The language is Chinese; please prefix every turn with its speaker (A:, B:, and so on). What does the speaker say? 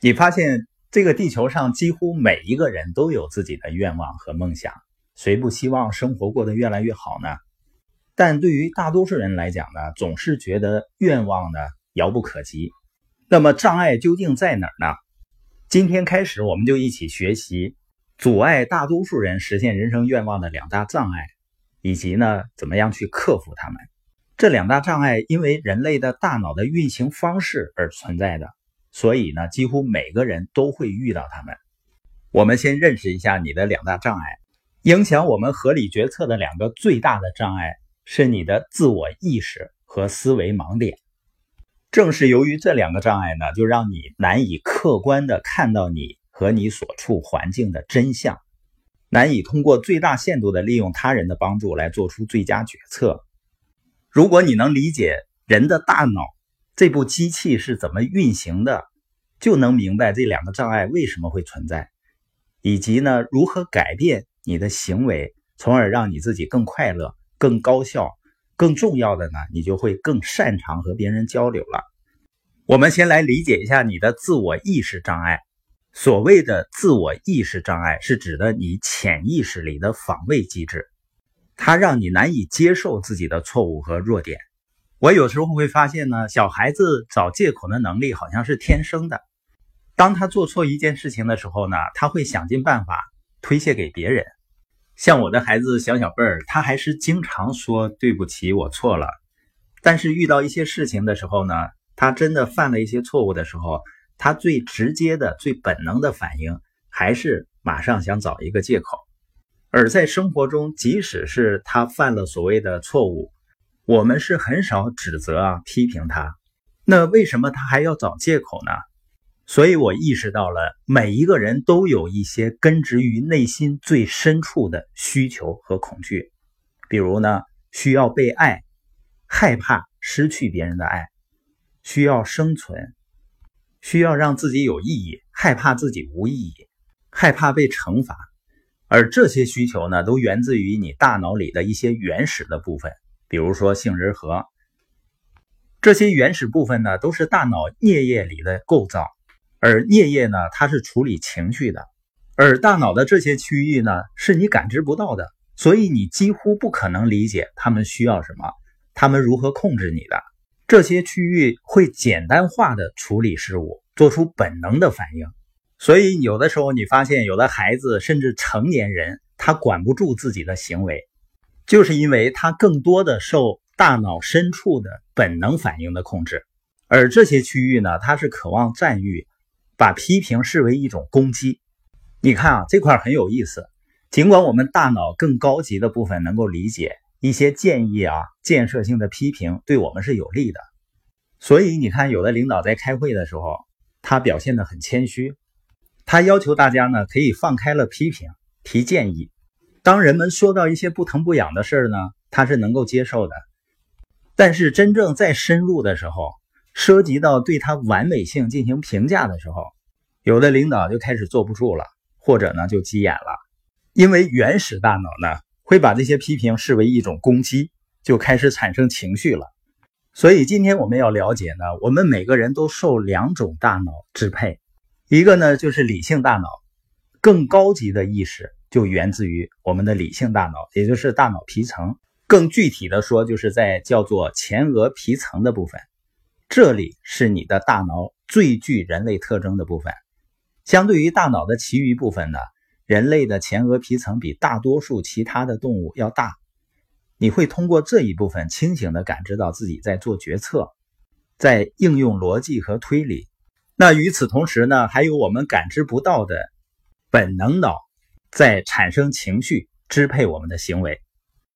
A: 你发现这个地球上几乎每一个人都有自己的愿望和梦想，谁不希望生活过得越来越好呢？但对于大多数人来讲呢，总是觉得愿望呢遥不可及。那么障碍究竟在哪儿呢？今天开始，我们就一起学习阻碍大多数人实现人生愿望的两大障碍，以及呢怎么样去克服它们。这两大障碍因为人类的大脑的运行方式而存在的，所以呢几乎每个人都会遇到它们。我们先认识一下你的两大障碍，影响我们合理决策的两个最大的障碍。是你的自我意识和思维盲点。正是由于这两个障碍呢，就让你难以客观的看到你和你所处环境的真相，难以通过最大限度的利用他人的帮助来做出最佳决策。如果你能理解人的大脑这部机器是怎么运行的，就能明白这两个障碍为什么会存在，以及呢如何改变你的行为，从而让你自己更快乐。更高效，更重要的呢，你就会更擅长和别人交流了。我们先来理解一下你的自我意识障碍。所谓的自我意识障碍，是指的你潜意识里的防卫机制，它让你难以接受自己的错误和弱点。我有时候会发现呢，小孩子找借口的能力好像是天生的。当他做错一件事情的时候呢，他会想尽办法推卸给别人。像我的孩子小小辈儿，他还是经常说对不起，我错了。但是遇到一些事情的时候呢，他真的犯了一些错误的时候，他最直接的、最本能的反应还是马上想找一个借口。而在生活中，即使是他犯了所谓的错误，我们是很少指责啊、批评他。那为什么他还要找借口呢？所以我意识到了，每一个人都有一些根植于内心最深处的需求和恐惧，比如呢，需要被爱，害怕失去别人的爱，需要生存，需要让自己有意义，害怕自己无意义，害怕被惩罚，而这些需求呢，都源自于你大脑里的一些原始的部分，比如说杏仁核。这些原始部分呢，都是大脑颞叶里的构造。而颞叶呢，它是处理情绪的，而大脑的这些区域呢，是你感知不到的，所以你几乎不可能理解他们需要什么，他们如何控制你的。这些区域会简单化的处理事物，做出本能的反应。所以有的时候你发现，有的孩子甚至成年人，他管不住自己的行为，就是因为他更多的受大脑深处的本能反应的控制，而这些区域呢，它是渴望赞誉。把批评视为一种攻击，你看啊，这块很有意思。尽管我们大脑更高级的部分能够理解一些建议啊、建设性的批评对我们是有利的，所以你看，有的领导在开会的时候，他表现得很谦虚，他要求大家呢可以放开了批评、提建议。当人们说到一些不疼不痒的事儿呢，他是能够接受的。但是真正再深入的时候，涉及到对他完美性进行评价的时候，有的领导就开始坐不住了，或者呢就急眼了，因为原始大脑呢会把这些批评视为一种攻击，就开始产生情绪了。所以今天我们要了解呢，我们每个人都受两种大脑支配，一个呢就是理性大脑，更高级的意识就源自于我们的理性大脑，也就是大脑皮层。更具体的说，就是在叫做前额皮层的部分。这里是你的大脑最具人类特征的部分。相对于大脑的其余部分呢，人类的前额皮层比大多数其他的动物要大。你会通过这一部分清醒地感知到自己在做决策，在应用逻辑和推理。那与此同时呢，还有我们感知不到的本能脑在产生情绪，支配我们的行为。